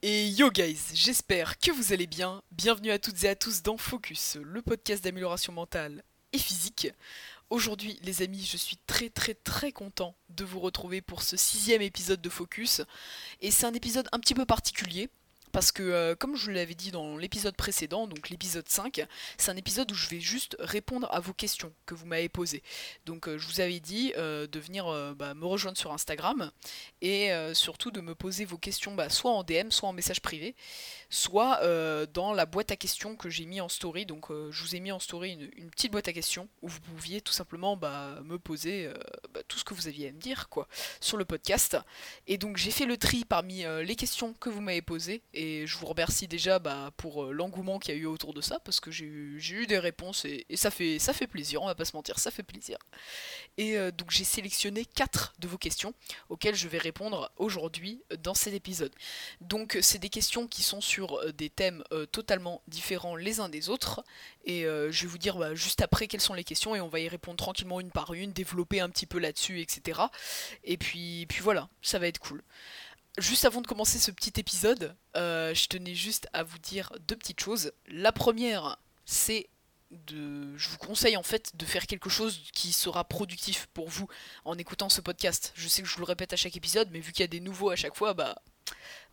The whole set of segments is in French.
Et yo guys, j'espère que vous allez bien. Bienvenue à toutes et à tous dans Focus, le podcast d'amélioration mentale et physique. Aujourd'hui les amis, je suis très très très content de vous retrouver pour ce sixième épisode de Focus. Et c'est un épisode un petit peu particulier parce que, euh, comme je vous l'avais dit dans l'épisode précédent, donc l'épisode 5, c'est un épisode où je vais juste répondre à vos questions que vous m'avez posées. Donc, euh, je vous avais dit euh, de venir bah, me rejoindre sur Instagram et surtout de me poser vos questions bah, soit en DM, soit en message privé, soit dans la boîte à questions que j'ai mis en story. Donc, je vous ai mis en story une, petite boîte à questions où vous pouviez tout simplement bah, me poser tout ce que vous aviez à me dire quoi, sur le podcast. Et donc, j'ai fait le tri parmi les questions que vous m'avez posées et je vous remercie déjà bah, pour euh, l'engouement qu'il y a eu autour de ça, parce que j'ai eu, des réponses et, ça, fait, plaisir, on va pas se mentir, ça fait plaisir. Et euh, donc j'ai sélectionné 4 de vos questions auxquelles je vais répondre aujourd'hui dans cet épisode. Donc c'est des questions qui sont sur euh, des thèmes totalement différents les uns des autres, et je vais vous dire bah, juste après quelles sont les questions, et on va y répondre tranquillement une par une, développer un petit peu là-dessus, etc. Et puis voilà, ça va être cool juste avant de commencer ce petit épisode, euh, je tenais juste à vous dire deux petites choses. La première, c'est de, je vous conseille en fait de faire quelque chose qui sera productif pour vous en écoutant ce podcast. Je sais que je vous le répète à chaque épisode, mais vu qu'il y a des nouveaux à chaque fois, bah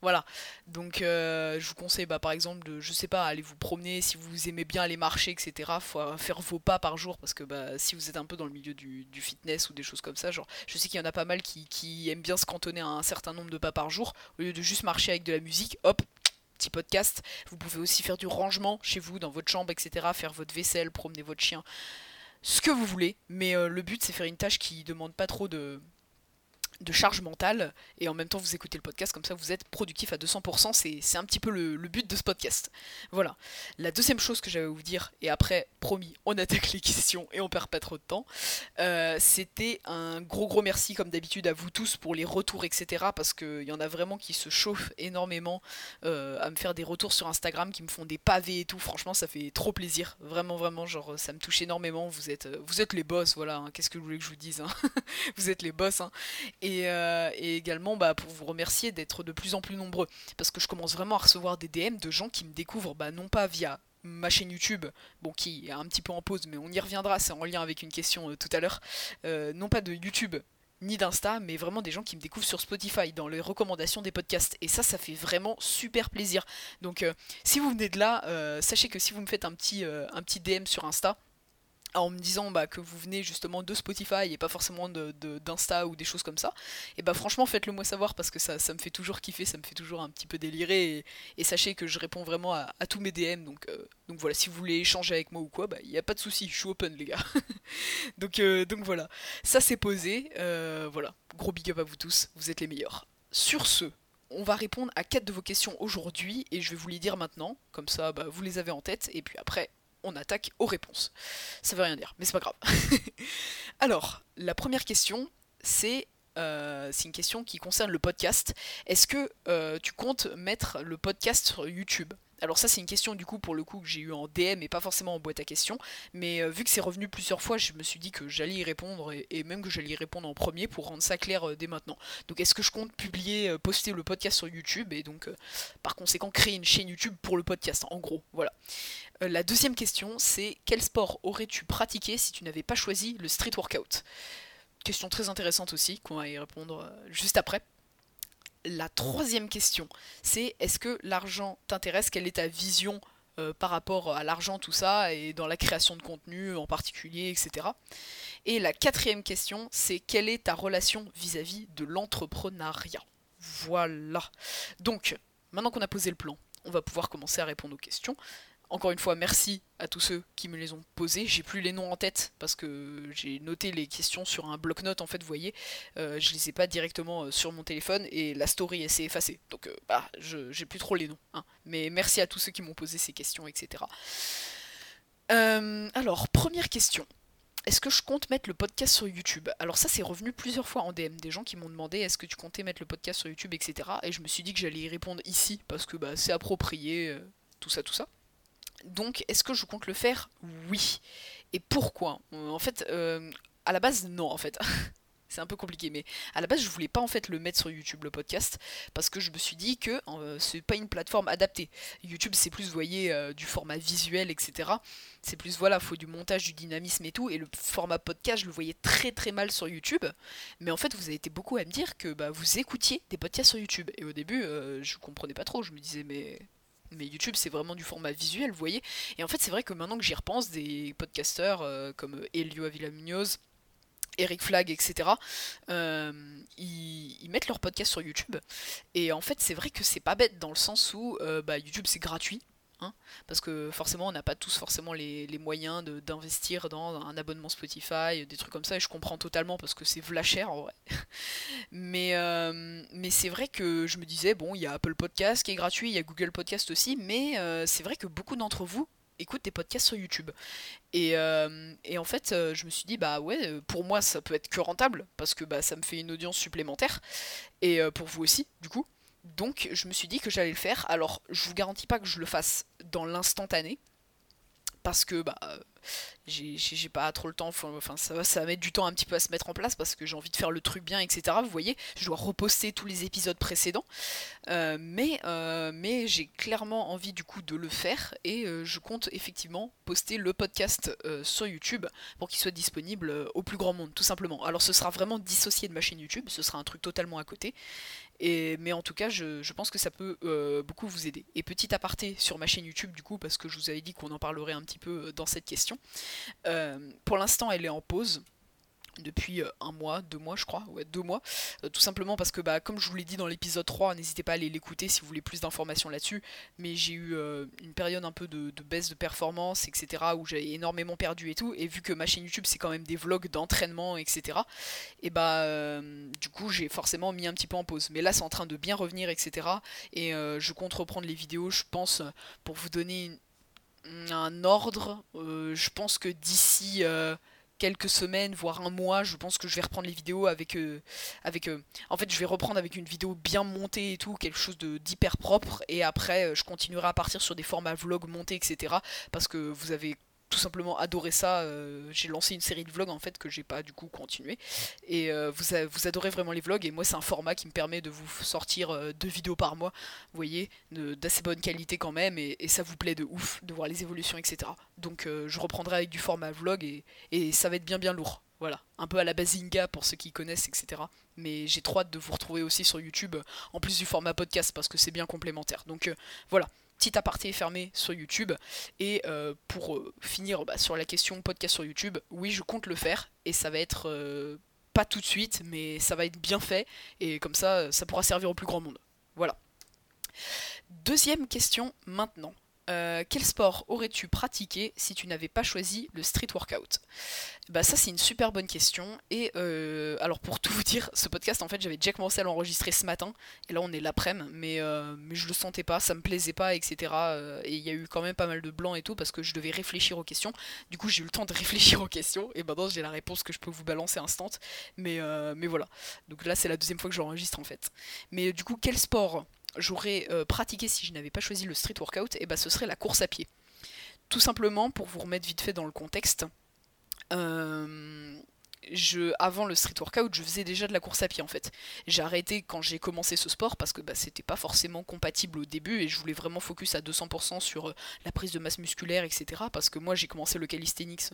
voilà. Donc euh, je vous conseille bah, par exemple de, je sais pas, aller vous promener si vous aimez bien aller marcher, etc. Faut faire vos pas par jour parce que bah, si vous êtes un peu dans le milieu du, fitness ou des choses comme ça, genre je sais qu'il y en a pas mal qui, aiment bien se cantonner à un certain nombre de pas par jour, au lieu de juste marcher avec de la musique, hop, petit podcast. Vous pouvez aussi faire du rangement chez vous, dans votre chambre, etc. Faire votre vaisselle, promener votre chien, ce que vous voulez. Mais euh, le but c'est faire une tâche qui demande pas trop de, de charge mentale et en même temps vous écoutez le podcast comme ça vous êtes productif à 200% c'est un petit peu le, but de ce podcast voilà la deuxième chose que j'avais à vous dire et après promis on attaque les questions et on perd pas trop de temps euh, c'était un gros gros merci comme d'habitude à vous tous pour les retours etc parce qu'il y en a vraiment qui se chauffent énormément euh, à me faire des retours sur Instagram qui me font des pavés et tout franchement ça fait trop plaisir vraiment vraiment genre ça me touche énormément vous êtes vous êtes les boss voilà hein. qu'est-ce que vous voulez que je vous dise hein? vous êtes les boss hein. Euh, et, également bah, pour vous remercier d'être de plus en plus nombreux. Parce que je commence vraiment à recevoir des DM de gens qui me découvrent, bah, non pas via ma chaîne YouTube, bon qui est un petit peu en pause, mais on y reviendra, c'est en lien avec une question euh, tout à l'heure, euh, non pas de YouTube ni d'Insta, mais vraiment des gens qui me découvrent sur Spotify, dans les recommandations des podcasts. Et ça, ça fait vraiment super plaisir. Donc si vous venez de là, sachez que si vous me faites un petit, un petit DM sur Insta, en me disant bah, que vous venez justement de Spotify et pas forcément d'Insta de, ou des choses comme ça, et bah franchement faites-le moi savoir parce que ça, me fait toujours kiffer, ça me fait toujours un petit peu délirer et, sachez que je réponds vraiment à, tous mes DM donc, euh, donc voilà, si vous voulez échanger avec moi ou quoi, bah il n'y a pas de souci, je suis open les gars. donc, euh, donc voilà, ça c'est posé, euh, voilà, gros big up à vous tous, vous êtes les meilleurs. Sur ce, on va répondre à quatre de vos questions aujourd'hui et je vais vous les dire maintenant, comme ça bah, vous les avez en tête et puis après on attaque aux réponses. Ça veut rien dire, mais c'est pas grave. Alors, la première question, c'est euh, c'est une question qui concerne le podcast. Est-ce que euh, tu comptes mettre le podcast sur YouTube? Alors ça c'est une question du coup pour le coup que j'ai eu en DM et pas forcément en boîte à questions, mais euh, vu que c'est revenu plusieurs fois, je me suis dit que j'allais y répondre et, même que j'allais y répondre en premier pour rendre ça clair dès maintenant. Donc est-ce que je compte publier, poster le podcast sur YouTube et donc par conséquent créer une chaîne YouTube pour le podcast en gros, voilà. Euh, la deuxième question, c'est quel sport aurais-tu pratiqué si tu n'avais pas choisi le street workout? Question très intéressante aussi, qu'on va y répondre euh, juste après. La troisième question, c'est est-ce que l'argent t'intéresse? Quelle est ta vision euh, par rapport à l'argent, tout ça, et dans la création de contenu en particulier, etc. Et la quatrième question, c'est quelle est ta relation vis-à-vis -vis de l'entrepreneuriat? Voilà. Donc, maintenant qu'on a posé le plan, on va pouvoir commencer à répondre aux questions. Encore une fois, merci à tous ceux qui me les ont posés. J'ai plus les noms en tête parce que j'ai noté les questions sur un bloc-notes en fait, vous voyez. Euh, je les ai pas directement euh, sur mon téléphone et la story s'est effacée. Donc euh, bah, j'ai plus trop les noms. Hein. Mais merci à tous ceux qui m'ont posé ces questions, etc. alors, première question. Est-ce que je compte mettre le podcast sur YouTube? Alors ça c'est revenu plusieurs fois en DM, des gens qui m'ont demandé est-ce que tu comptais mettre le podcast sur YouTube, etc. Et je me suis dit que j'allais y répondre ici parce que bah, c'est approprié, tout ça, tout ça. Donc, est-ce que je compte le faire Oui. Et pourquoi? En fait, euh, à la base, non, en fait. c'est un peu compliqué. Mais à la base, je voulais pas en fait le mettre sur YouTube le podcast parce que je me suis dit que euh, c'est pas une plateforme adaptée. YouTube, c'est plus, voyez, euh, du format visuel, etc. C'est plus, voilà, faut du montage, du dynamisme et tout. Et le format podcast, je le voyais très très mal sur YouTube. Mais en fait, vous avez été beaucoup à me dire que bah, vous écoutiez des podcasts sur YouTube. Et au début, euh, je comprenais pas trop. Je me disais, mais mais YouTube c'est vraiment du format visuel, vous voyez. Et en fait c'est vrai que maintenant que j'y repense, des podcasteurs euh, comme Elio Avila Munoz, Eric Flag, etc., euh, ils, mettent leur podcast sur YouTube. Et en fait c'est vrai que c'est pas bête dans le sens où euh, bah, YouTube c'est gratuit. Hein, parce que forcément on n'a pas tous forcément les, moyens d'investir dans un abonnement Spotify, des trucs comme ça, et je comprends totalement parce que c'est vla cher en vrai. mais euh, mais c'est vrai que je me disais, bon, il y a Apple Podcast qui est gratuit, il y a Google Podcast aussi, mais euh, c'est vrai que beaucoup d'entre vous écoutent des podcasts sur YouTube. Et, euh, et en fait, je me suis dit, bah ouais, pour moi ça peut être que rentable, parce que bah, ça me fait une audience supplémentaire, et pour vous aussi, du coup. Donc je me suis dit que j'allais le faire. Alors je vous garantis pas que je le fasse dans l'instantané. Parce que bah j'ai pas trop le temps, ça va, ça va mettre du temps un petit peu à se mettre en place parce que j'ai envie de faire le truc bien, etc. Vous voyez, je dois reposter tous les épisodes précédents, euh, mais, euh, mais j'ai clairement envie du coup de le faire et euh, je compte effectivement poster le podcast sur YouTube pour qu'il soit disponible au plus grand monde, tout simplement. Alors ce sera vraiment dissocié de ma chaîne YouTube, ce sera un truc totalement à côté, mais en tout cas, je, pense que ça peut beaucoup vous aider. Et petit aparté sur ma chaîne YouTube, du coup, parce que je vous avais dit qu'on en parlerait un petit peu dans cette question. Euh, pour l'instant, elle est en pause depuis euh, un mois, deux mois je crois, ouais deux mois, euh, tout simplement parce que bah, comme je vous l'ai dit dans l'épisode 3, n'hésitez pas à aller l'écouter si vous voulez plus d'informations là-dessus, mais j'ai eu une période un peu de, baisse de performance, etc., où j'ai énormément perdu et tout, et vu que ma chaîne YouTube c'est quand même des vlogs d'entraînement, etc., et bah du coup j'ai forcément mis un petit peu en pause, mais là c'est en train de bien revenir, etc., et je compte reprendre les vidéos, je pense, pour vous donner un ordre. Euh, je pense que d'ici euh, quelques semaines, voire un mois, je pense que je vais reprendre les vidéos avec... Euh, avec en fait, je vais reprendre avec une vidéo bien montée et tout, quelque chose d'hyper propre. Et après, je continuerai à partir sur des formats vlog montés, etc. Parce que vous avez tout simplement adoré ça. Euh, j'ai lancé une série de vlogs en fait que j'ai pas du coup continué. Et euh, vous, vous adorez vraiment les vlogs. Et moi, c'est un format qui me permet de vous sortir euh, deux vidéos par mois. Vous voyez, d'assez bonne qualité quand même. Et, ça vous plaît de ouf de voir les évolutions, etc. Donc je reprendrai avec du format vlog et, ça va être bien bien lourd. Voilà, un peu à la Bazinga pour ceux qui connaissent, etc. Mais j'ai trop hâte de vous retrouver aussi sur YouTube, en plus du format podcast, parce que c'est bien complémentaire. Donc voilà, petit aparté fermé sur YouTube. Et euh, pour euh, finir bah, sur la question podcast sur YouTube, oui, je compte le faire et ça va être euh, pas tout de suite, mais ça va être bien fait et comme ça, ça pourra servir au plus grand monde. Voilà. Deuxième question maintenant. Euh, quel sport aurais-tu pratiqué si tu n'avais pas choisi le street workout? Bah ça c'est une super bonne question. Et euh, alors pour tout vous dire ce podcast en fait j'avais Jack commencé à l'enregistrer ce matin. Et là on est l'après-midi mais, euh, mais je le sentais pas, ça me plaisait pas etc et il y a eu quand même pas mal de blanc et tout parce que je devais réfléchir aux questions. Du coup j'ai eu le temps de réfléchir aux questions. Et maintenant j'ai la réponse que je peux vous balancer instant. Mais, mais voilà. Donc là c'est la deuxième fois que j'enregistre en fait. Mais du coup quel sport j'aurais euh, pratiqué si je n'avais pas choisi le street workout, et eh ben ce serait la course à pied. Tout simplement pour vous remettre vite fait dans le contexte. Euh, avant le street workout, je faisais déjà de la course à pied en fait. J'ai arrêté quand j'ai commencé ce sport parce que bah, c'était pas forcément compatible au début et je voulais vraiment focus à 200% sur euh, la prise de masse musculaire, etc. Parce que moi j'ai commencé le calisthenics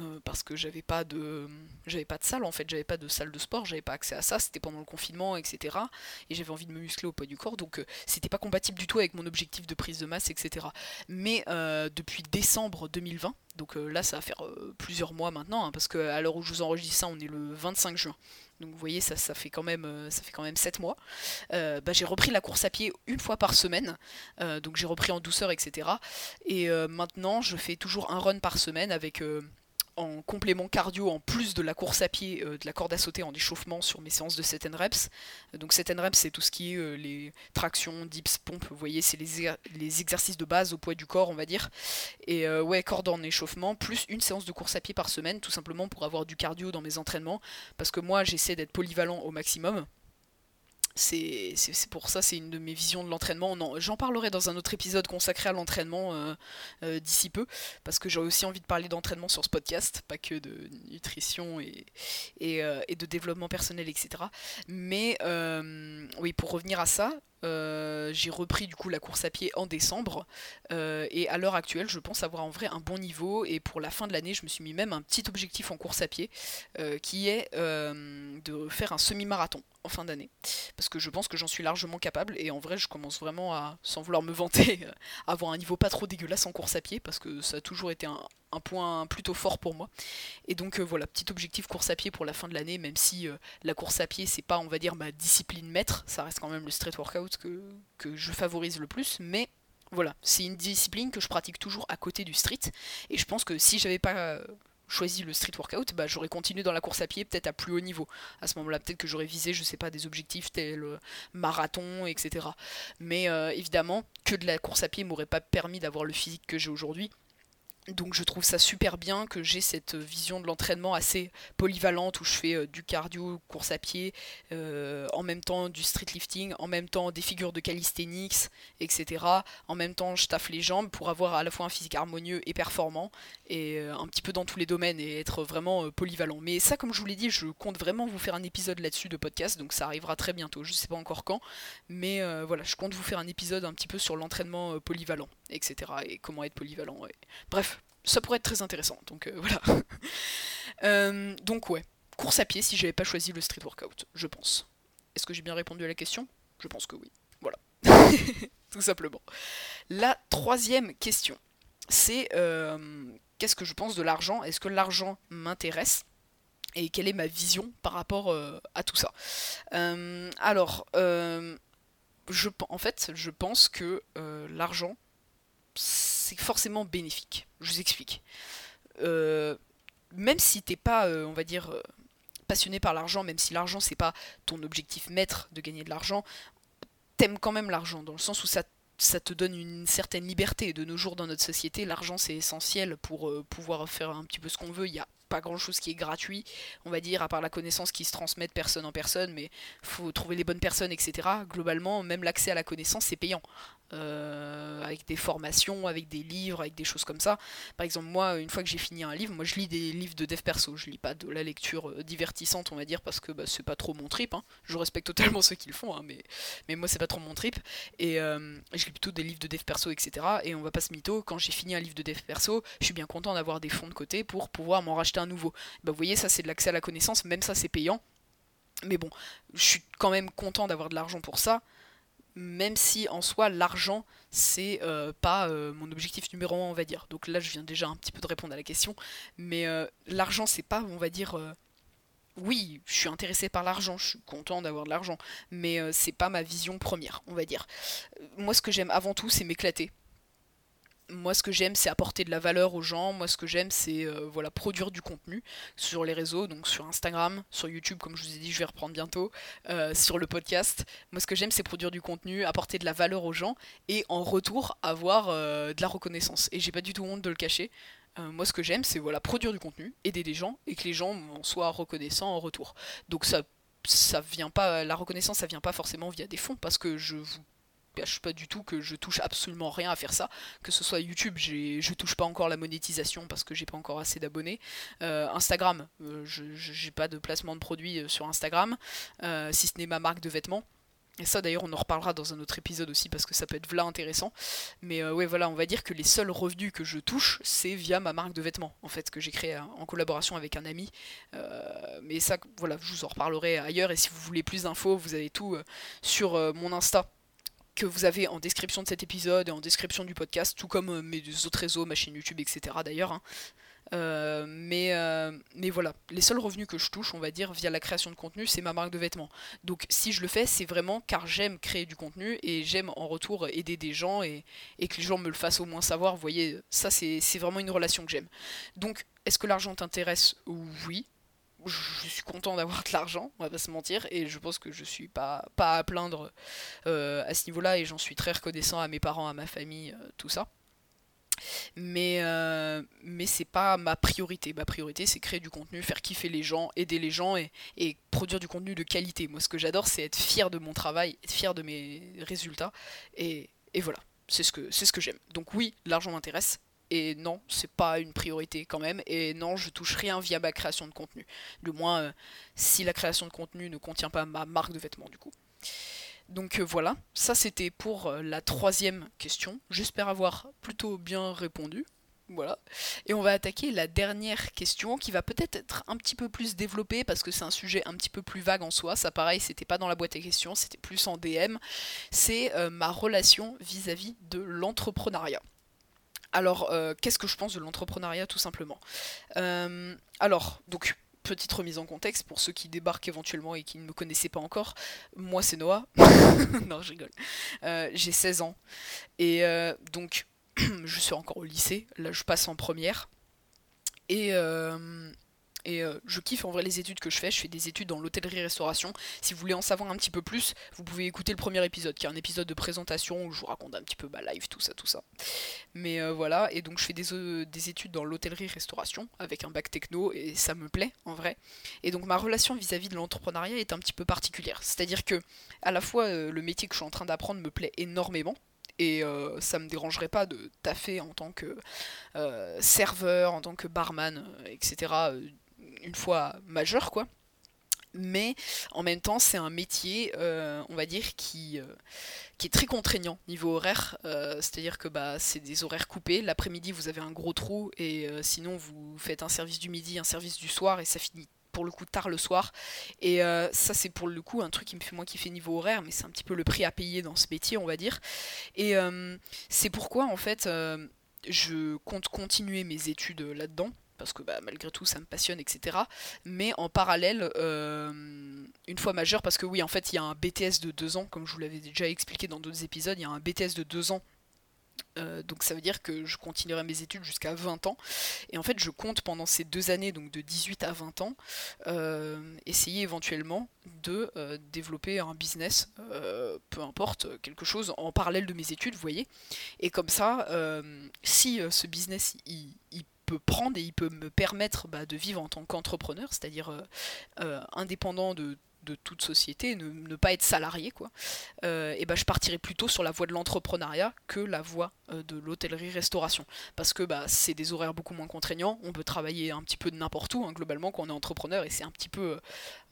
euh, parce que j'avais pas de j'avais pas de salle en fait, j'avais pas de salle de sport, j'avais pas accès à ça, c'était pendant le confinement, etc. Et j'avais envie de me muscler au poids du corps, donc euh, c'était pas compatible du tout avec mon objectif de prise de masse, etc. Mais depuis décembre 2020, donc euh, là, ça va faire euh, plusieurs mois maintenant, hein, parce qu'à l'heure où je vous enregistre ça, on est le 25 juin. Donc vous voyez, ça, fait, quand même, euh, ça fait quand même 7 mois. Bah, j'ai repris la course à pied une fois par semaine. donc j'ai repris en douceur, etc. Et maintenant, je fais toujours un run par semaine avec en complément cardio en plus de la course à pied, euh, de la corde à sauter en échauffement sur mes séances de 7 reps. donc 7 reps c'est tout ce qui est euh, les tractions, dips, pompes, vous voyez c'est les, exercices de base au poids du corps on va dire. Et euh, ouais corde en échauffement plus une séance de course à pied par semaine tout simplement pour avoir du cardio dans mes entraînements parce que moi j'essaie d'être polyvalent au maximum. C'est pour ça, c'est une de mes visions de l'entraînement. J'en parlerai dans un autre épisode consacré à l'entraînement euh, euh, d'ici peu, parce que j'ai aussi envie de parler d'entraînement sur ce podcast, pas que de nutrition et, euh, et de développement personnel, etc. Mais oui, pour revenir à ça, euh, j'ai repris du coup la course à pied en décembre. Euh, et à l'heure actuelle je pense avoir en vrai un bon niveau. Et pour la fin de l'année je me suis mis même un petit objectif en course à pied euh, qui est de faire un semi-marathon en fin d'année. Parce que je pense que j'en suis largement capable. Et en vrai je commence vraiment à sans vouloir me vanter avoir un niveau pas trop dégueulasse en course à pied parce que ça a toujours été un, un point plutôt fort pour moi. Et donc euh, voilà, petit objectif course à pied pour la fin de l'année, même si euh, la course à pied c'est pas on va dire ma discipline maître, ça reste quand même le street workout que, que je favorise le plus, mais voilà, c'est une discipline que je pratique toujours à côté du street, et je pense que si j'avais pas euh, choisi le street workout, bah, j'aurais continué dans la course à pied peut-être à plus haut niveau. À ce moment-là, peut-être que j'aurais visé, je sais pas, des objectifs tels marathon, etc. Mais évidemment, que de la course à pied m'aurait pas permis d'avoir le physique que j'ai aujourd'hui. Donc je trouve ça super bien que j'ai cette vision de l'entraînement assez polyvalente où je fais euh, du cardio, course à pied, euh, en même temps du street lifting, en même temps des figures de calisthenics, etc. En même temps je taffe les jambes pour avoir à la fois un physique harmonieux et performant et euh, un petit peu dans tous les domaines et être vraiment polyvalent. Mais ça comme je vous l'ai dit, je compte vraiment vous faire un épisode là-dessus de podcast, donc ça arrivera très bientôt, je sais pas encore quand, mais voilà, je compte vous faire un épisode un petit peu sur l'entraînement polyvalent, etc. et comment être polyvalent. Bref, ça pourrait être très intéressant. Donc euh, voilà. Euh, donc ouais, course à pied si j'avais pas choisi le street workout, je pense. Est-ce que j'ai bien répondu à la question? Je pense que oui. Voilà. Tout simplement. La troisième question, c'est euh, qu'est-ce que je pense de l'argent? Est-ce que l'argent m'intéresse? Et quelle est ma vision par rapport à tout ça? Alors, je, en fait, je pense que l'argent, forcément bénéfique. Je vous explique. Euh, même si t'es pas, euh, on va dire, euh, passionné par l'argent, même si l'argent c'est pas ton objectif maître de gagner de l'argent, t'aimes quand même l'argent, dans le sens où ça, ça te donne une certaine liberté. De nos jours dans notre société, l'argent c'est essentiel pour pouvoir faire un petit peu ce qu'on veut. Il y a pas grand chose qui est gratuit, on va dire, à part la connaissance qui se transmet de personne en personne, mais faut trouver les bonnes personnes, etc. Globalement, même l'accès à la connaissance, c'est payant. Euh, avec des formations, avec des livres, avec des choses comme ça. Par exemple, moi, une fois que j'ai fini un livre, moi je lis des livres de dev perso, je lis pas de la lecture euh, divertissante, on va dire, parce que bah, c'est pas trop mon trip. Hein. Je respecte totalement ceux qui le font, hein, mais, mais moi c'est pas trop mon trip. Et euh, je lis plutôt des livres de dev perso, etc. Et on va pas se mytho, quand j'ai fini un livre de dev perso, je suis bien content d'avoir des fonds de côté pour pouvoir m'en racheter un nouveau. Bah, vous voyez, ça c'est de l'accès à la connaissance, même ça c'est payant. Mais bon, je suis quand même content d'avoir de l'argent pour ça même si en soi l'argent c'est euh, pas euh, mon objectif numéro un on va dire. Donc là je viens déjà un petit peu de répondre à la question. Mais euh, l'argent c'est pas on va dire oui je suis intéressé par l'argent je suis content d'avoir de l'argent. Mais c'est pas ma vision première on va dire. Moi ce que j'aime avant tout c'est m'éclater moi ce que j'aime c'est apporter de la valeur aux gens, moi ce que j'aime c'est euh, voilà produire du contenu sur les réseaux, donc sur Instagram, sur YouTube comme je vous ai dit je vais reprendre bientôt, euh, sur le podcast. Moi ce que j'aime c'est produire du contenu, apporter de la valeur aux gens et en retour avoir euh, de la reconnaissance. Et j'ai pas du tout honte de le cacher. moi ce que j'aime c'est voilà produire du contenu, aider des gens et que les gens en soient reconnaissants en retour. Donc ça ça vient pas la reconnaissance ça vient pas forcément via des fonds parce que je vous cache pas du tout que je touche absolument rien à faire ça. Que ce soit YouTube, je touche pas encore la monétisation parce que j'ai pas encore assez d'abonnés. Euh, Instagram, euh, je j'ai pas de placement de produits euh, sur Instagram, si ce n'est ma marque de vêtements. Et ça d'ailleurs on en reparlera dans un autre épisode aussi parce que ça peut être là intéressant. Mais ouais voilà, on va dire que les seuls revenus que je touche, c'est via ma marque de vêtements en fait que j'ai créé en collaboration avec un ami. mais ça voilà, je vous en reparlerai ailleurs et si vous voulez plus d'infos, vous avez tout sur mon Insta que vous avez en description de cet épisode et en description du podcast, tout comme euh, mes autres réseaux, ma chaîne YouTube, etc. d'ailleurs. Hein. Euh, mais, euh, mais voilà, les seuls revenus que je touche, on va dire, via la création de contenu, c'est ma marque de vêtements. Donc si je le fais, c'est vraiment car j'aime créer du contenu et j'aime en retour aider des gens et, et, que les gens me le fassent au moins savoir. Vous voyez, ça c'est vraiment une relation que j'aime. Donc est-ce que l'argent t'intéresse? Oui je suis content d'avoir de l'argent, on va pas se mentir, et je pense que je suis pas, à plaindre euh, à ce niveau-là, et j'en suis très reconnaissant à mes parents, à ma famille, euh, tout ça. Mais, euh, mais c'est pas ma priorité. Ma priorité, c'est créer du contenu, faire kiffer les gens, aider les gens et, produire du contenu de qualité. Moi, ce que j'adore, c'est être fier de mon travail, être fier de mes résultats. Et, voilà, c'est ce que j'aime. Donc oui, l'argent m'intéresse. Et non, c'est pas une priorité quand même. Et non, je touche rien via ma création de contenu. Du moins, euh, si la création de contenu ne contient pas ma marque de vêtements, du coup. Donc euh, voilà, ça c'était pour euh, la troisième question. J'espère avoir plutôt bien répondu. Voilà. Et on va attaquer la dernière question qui va peut-être être un petit peu plus développée parce que c'est un sujet un petit peu plus vague en soi. Ça pareil, c'était pas dans la boîte à questions, c'était plus en DM. C'est ma relation vis-à-vis de l'entrepreneuriat. Alors, qu'est-ce que je pense de l'entrepreneuriat tout simplement Alors, donc petite remise en contexte pour ceux qui débarquent éventuellement et qui ne me connaissaient pas encore. Moi, c'est Noah. non, je rigole. Euh, j'ai 16 ans. Et euh, donc, je suis encore au lycée. Là, je passe en première. Et, euh, et euh, je kiffe en vrai les études que je fais. Je fais des études dans l'hôtellerie-restauration. Si vous voulez en savoir un petit peu plus, vous pouvez écouter le premier épisode, qui est un épisode de présentation où je vous raconte un petit peu ma live, tout ça, tout ça. Mais euh, voilà, et donc je fais des, euh, des études dans l'hôtellerie-restauration avec un bac techno et ça me plaît en vrai. Et donc ma relation vis-à-vis de l'entrepreneuriat est un petit peu particulière. C'est-à-dire que à la fois le métier que je suis en train d'apprendre me plaît énormément, et ça me dérangerait pas de taffer en tant que serveur, en tant que barman, etc une fois majeur, quoi. Mais en même temps, c'est un métier, euh, on va dire, qui, euh, qui est très contraignant niveau horaire. Euh, c'est-à-dire que bah, c'est des horaires coupés. L'après-midi, vous avez un gros trou, et sinon, vous faites un service du midi, un service du soir, et ça finit pour le coup tard le soir. Et ça, c'est pour le coup un truc qui me fait moins kiffer niveau horaire, mais c'est un petit peu le prix à payer dans ce métier, on va dire. Et c'est pourquoi, en fait, je compte continuer mes études là-dedans parce que bah, malgré tout ça me passionne, etc. Mais en parallèle, euh, une fois majeur, parce que oui, en fait, il y a un BTS de deux ans, comme je vous l'avais déjà expliqué dans d'autres épisodes, il y a un BTS de deux ans euh, donc ça veut dire que je continuerai mes études jusqu'à 20 ans. Et en fait, je compte pendant ces deux années, donc de 18 à 20 ans, euh, essayer éventuellement de développer un business, peu importe, quelque chose en parallèle de mes études, vous voyez. Et comme ça, si ce business il, prendre et il peut me permettre bah, de vivre en tant qu'entrepreneur, c'est-à-dire euh, euh, indépendant de, toute société, ne, ne, pas être salarié, quoi, euh, et bah, je partirai plutôt sur la voie de l'entrepreneuriat que la voie de l'hôtellerie-restauration. Parce que bah, c'est des horaires beaucoup moins contraignants, on peut travailler un petit peu de n'importe où, hein, globalement, quand on est entrepreneur, et c'est un petit peu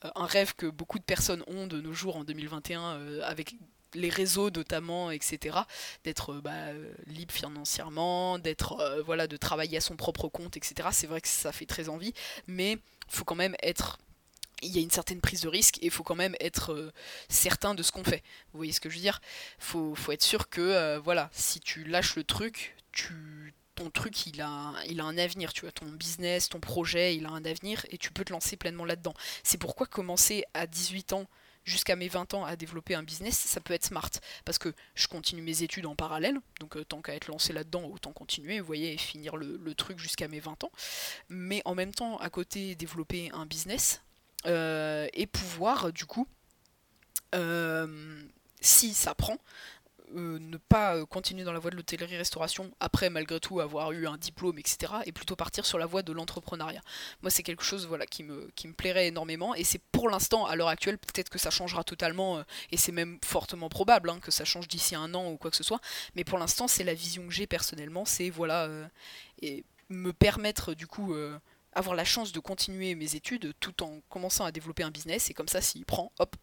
un rêve que beaucoup de personnes ont de nos jours en 2021 avec les réseaux notamment, etc. D'être euh, bah, euh, libre financièrement, d'être euh, voilà, de travailler à son propre compte, etc. C'est vrai que ça fait très envie, mais faut quand même être il y a une certaine prise de risque et il faut quand même être certain de ce qu'on fait. Vous voyez ce que je veux dire? Faut, faut être sûr que voilà, si tu lâches le truc, tu ton truc il a, il a un avenir, tu vois, ton business, ton projet, il a un avenir et tu peux te lancer pleinement là-dedans. C'est pourquoi commencer à 18 ans jusqu'à mes 20 ans à développer un business, ça peut être smart. Parce que je continue mes études en parallèle, donc euh, tant qu'à être lancé là-dedans, autant continuer, vous voyez, et finir le, truc jusqu'à mes 20 ans. Mais en même temps, à côté, développer un business euh, et pouvoir, du coup, euh, si ça prend, euh, ne pas euh, continuer dans la voie de l'hôtellerie-restauration après malgré tout avoir eu un diplôme, etc. et plutôt partir sur la voie de l'entrepreneuriat. Moi c'est quelque chose voilà, qui, me, qui me plairait énormément et c'est pour l'instant à l'heure actuelle peut-être que ça changera totalement euh, et c'est même fortement probable hein, que ça change d'ici un an ou quoi que ce soit mais pour l'instant c'est la vision que j'ai personnellement c'est voilà et me permettre du coup avoir la chance de continuer mes études tout en commençant à développer un business et comme ça s'il prend hop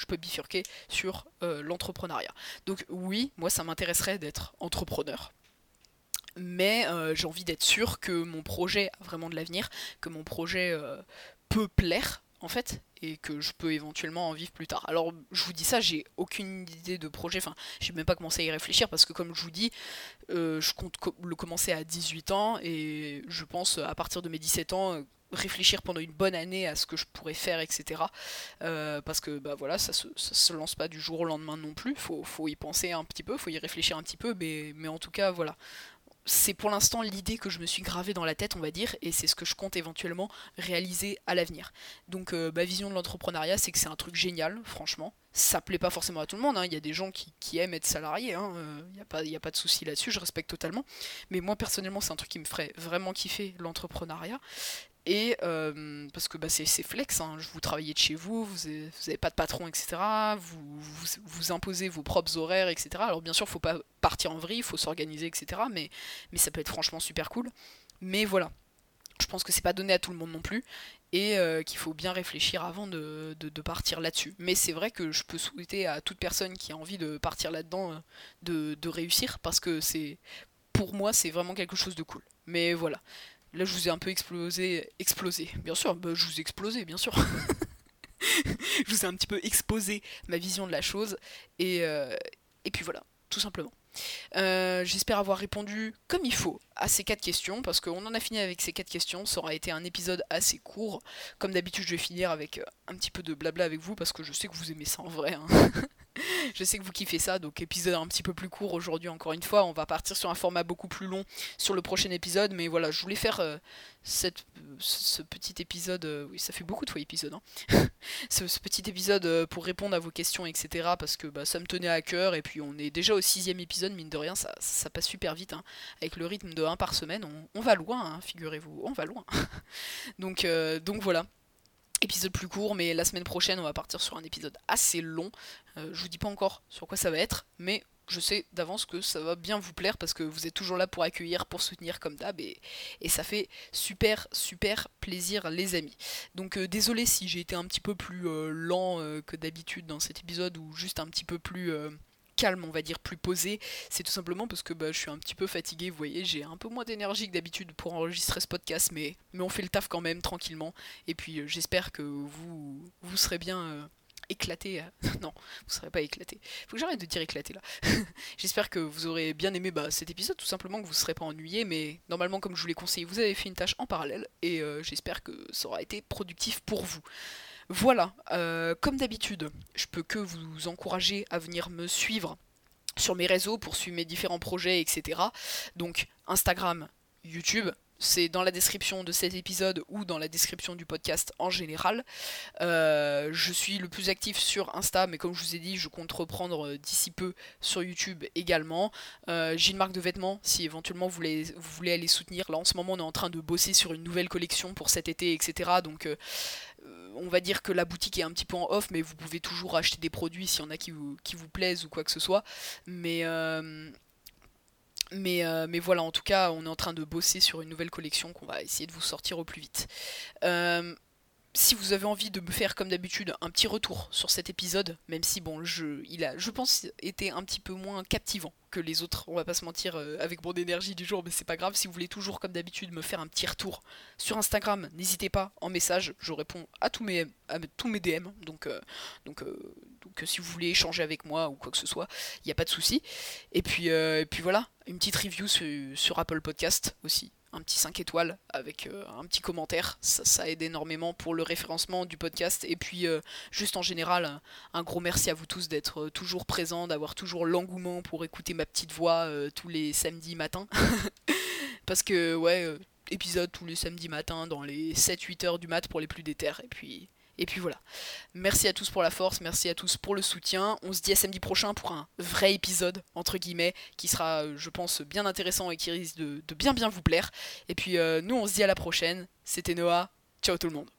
je peux bifurquer sur euh, l'entrepreneuriat. Donc oui, moi ça m'intéresserait d'être entrepreneur. Mais euh, j'ai envie d'être sûr que mon projet a vraiment de l'avenir, que mon projet euh, peut plaire en fait, et que je peux éventuellement en vivre plus tard. Alors je vous dis ça, j'ai aucune idée de projet, enfin j'ai même pas commencé à y réfléchir parce que comme je vous dis, je compte le commencer à 18 ans et je pense à partir de mes 17 ans réfléchir pendant une bonne année à ce que je pourrais faire, etc. Euh, parce que bah voilà, ça se, se lance pas du jour au lendemain non plus. Faut, faut y penser un petit peu, faut y réfléchir un petit peu, mais, en tout cas voilà. c'est pour l'instant l'idée que je me suis gravée dans la tête, on va dire, et c'est ce que je compte éventuellement réaliser à l'avenir. Donc euh, ma vision de l'entrepreneuriat, c'est que c'est un truc génial, franchement. Ça plaît pas forcément à tout le monde, hein. il y a des gens qui, aiment être salariés, hein. euh, il n'y a, pas, a pas de souci là-dessus, je respecte totalement. Mais moi personnellement, c'est un truc qui me ferait vraiment kiffer l'entrepreneuriat. Et euh, parce que bah, c'est flex, hein. vous travaillez de chez vous, vous n'avez pas de patron, etc. Vous, vous, imposez vos propres horaires, etc. Alors bien sûr, faut pas partir en vrille, il faut s'organiser, etc. Mais, ça peut être franchement super cool. Mais voilà, je pense que c'est pas donné à tout le monde non plus et euh, qu'il faut bien réfléchir avant de, de, partir là-dessus. Mais c'est vrai que je peux souhaiter à toute personne qui a envie de partir là-dedans euh, de, de réussir parce que c'est pour moi c'est vraiment quelque chose de cool. Mais voilà. Là, je vous ai un peu explosé. Explosé, bien sûr, bah, je vous ai explosé, bien sûr. je vous ai un petit peu exposé ma vision de la chose. Et, euh, puis voilà, tout simplement. Euh, j'espère avoir répondu comme il faut à ces quatre questions, parce qu'on en a fini avec ces quatre questions. Ça aura été un épisode assez court. Comme d'habitude, je vais finir avec un petit peu de blabla avec vous, parce que je sais que vous aimez ça en vrai. Hein. je sais que vous kiffez ça, donc épisode un petit peu plus court aujourd'hui encore une fois. On va partir sur un format beaucoup plus long sur le prochain épisode, mais voilà, je voulais faire euh, ce petit épisode, euh, oui ça fait beaucoup de fois épisode, hein. ce, petit épisode euh, pour répondre à vos questions, etc. Parce que bah, ça me tenait à cœur, et puis on est déjà au sixième épisode, mine de rien, ça, ça passe super vite, hein. avec le rythme de 1 par semaine, on, va loin, hein, figurez-vous, on va loin. donc, donc voilà épisode plus court, mais la semaine prochaine, on va partir sur un épisode assez long. Euh, je vous dis pas encore sur quoi ça va être, mais je sais d'avance que ça va bien vous plaire parce que vous êtes toujours là pour accueillir, pour soutenir comme d'hab et, ça fait super super plaisir les amis. Donc euh, désolé si j'ai été un petit peu plus euh, lent que d'habitude dans cet épisode ou juste un petit peu plus calme, on va dire, plus posé, c'est tout simplement parce que bah, je suis un petit peu fatigué, vous voyez, j'ai un peu moins d'énergie que d'habitude pour enregistrer ce podcast, mais, on fait le taf quand même tranquillement. Et puis euh, j'espère que vous, vous serez bien euh, éclaté. non, vous serez pas éclaté. Faut que j'arrête de dire éclaté là. j'espère que vous aurez bien aimé bah, cet épisode, tout simplement que vous ne serez pas ennuyé, mais normalement, comme je vous l'ai conseillé, vous avez fait une tâche en parallèle et euh, j'espère que ça aura été productif pour vous. Voilà, euh, comme d'habitude, je peux que vous encourager à venir me suivre sur mes réseaux pour suivre mes différents projets, etc. Donc Instagram, YouTube, c'est dans la description de cet épisode ou dans la description du podcast en général. Euh, je suis le plus actif sur Insta, mais comme je vous ai dit, je compte reprendre euh, d'ici peu sur YouTube également. J'ai une marque de vêtements, si éventuellement vous voulez, vous voulez aller soutenir. Là en ce moment on est en train de bosser sur une nouvelle collection pour cet été, etc. Donc on va dire que la boutique est un petit peu en off, mais vous pouvez toujours acheter des produits s'il y en a qui vous, qui plaisent ou quoi que ce soit. Mais, euh, mais, euh, mais voilà, en tout cas, on est en train de bosser sur une nouvelle collection qu'on va essayer de vous sortir au plus vite. Euh, si vous avez envie de me faire comme d'habitude un petit retour sur cet épisode, même si bon, je, il a, je pense, été un petit peu moins captivant que les autres, on va pas se mentir euh, avec mon énergie du jour, mais c'est pas grave. Si vous voulez toujours comme d'habitude me faire un petit retour sur Instagram, n'hésitez pas en message, je réponds à tous mes, à tous mes DM, donc, euh, donc, euh, donc si vous voulez échanger avec moi ou quoi que ce soit, il n'y a pas de souci. Et puis, et puis voilà, une petite review sur Apple Podcast aussi un petit 5 étoiles avec euh, un petit commentaire. Ça, aide énormément pour le référencement du podcast. Et puis, euh, juste en général, un gros merci à vous tous d'être euh, toujours présents, d'avoir toujours l'engouement pour écouter ma petite voix tous les samedis matins. Parce que, ouais, épisode tous les samedis matins dans les 7-8 heures du mat pour les plus déter. Et puis, et puis voilà. Merci à tous pour la force, merci à tous pour le soutien. On se dit à samedi prochain pour un vrai épisode, entre guillemets, qui sera, euh, je pense, bien intéressant et qui risque de, bien bien vous plaire. Et puis euh, nous, on se dit à la prochaine. C'était Noah. Ciao tout le monde.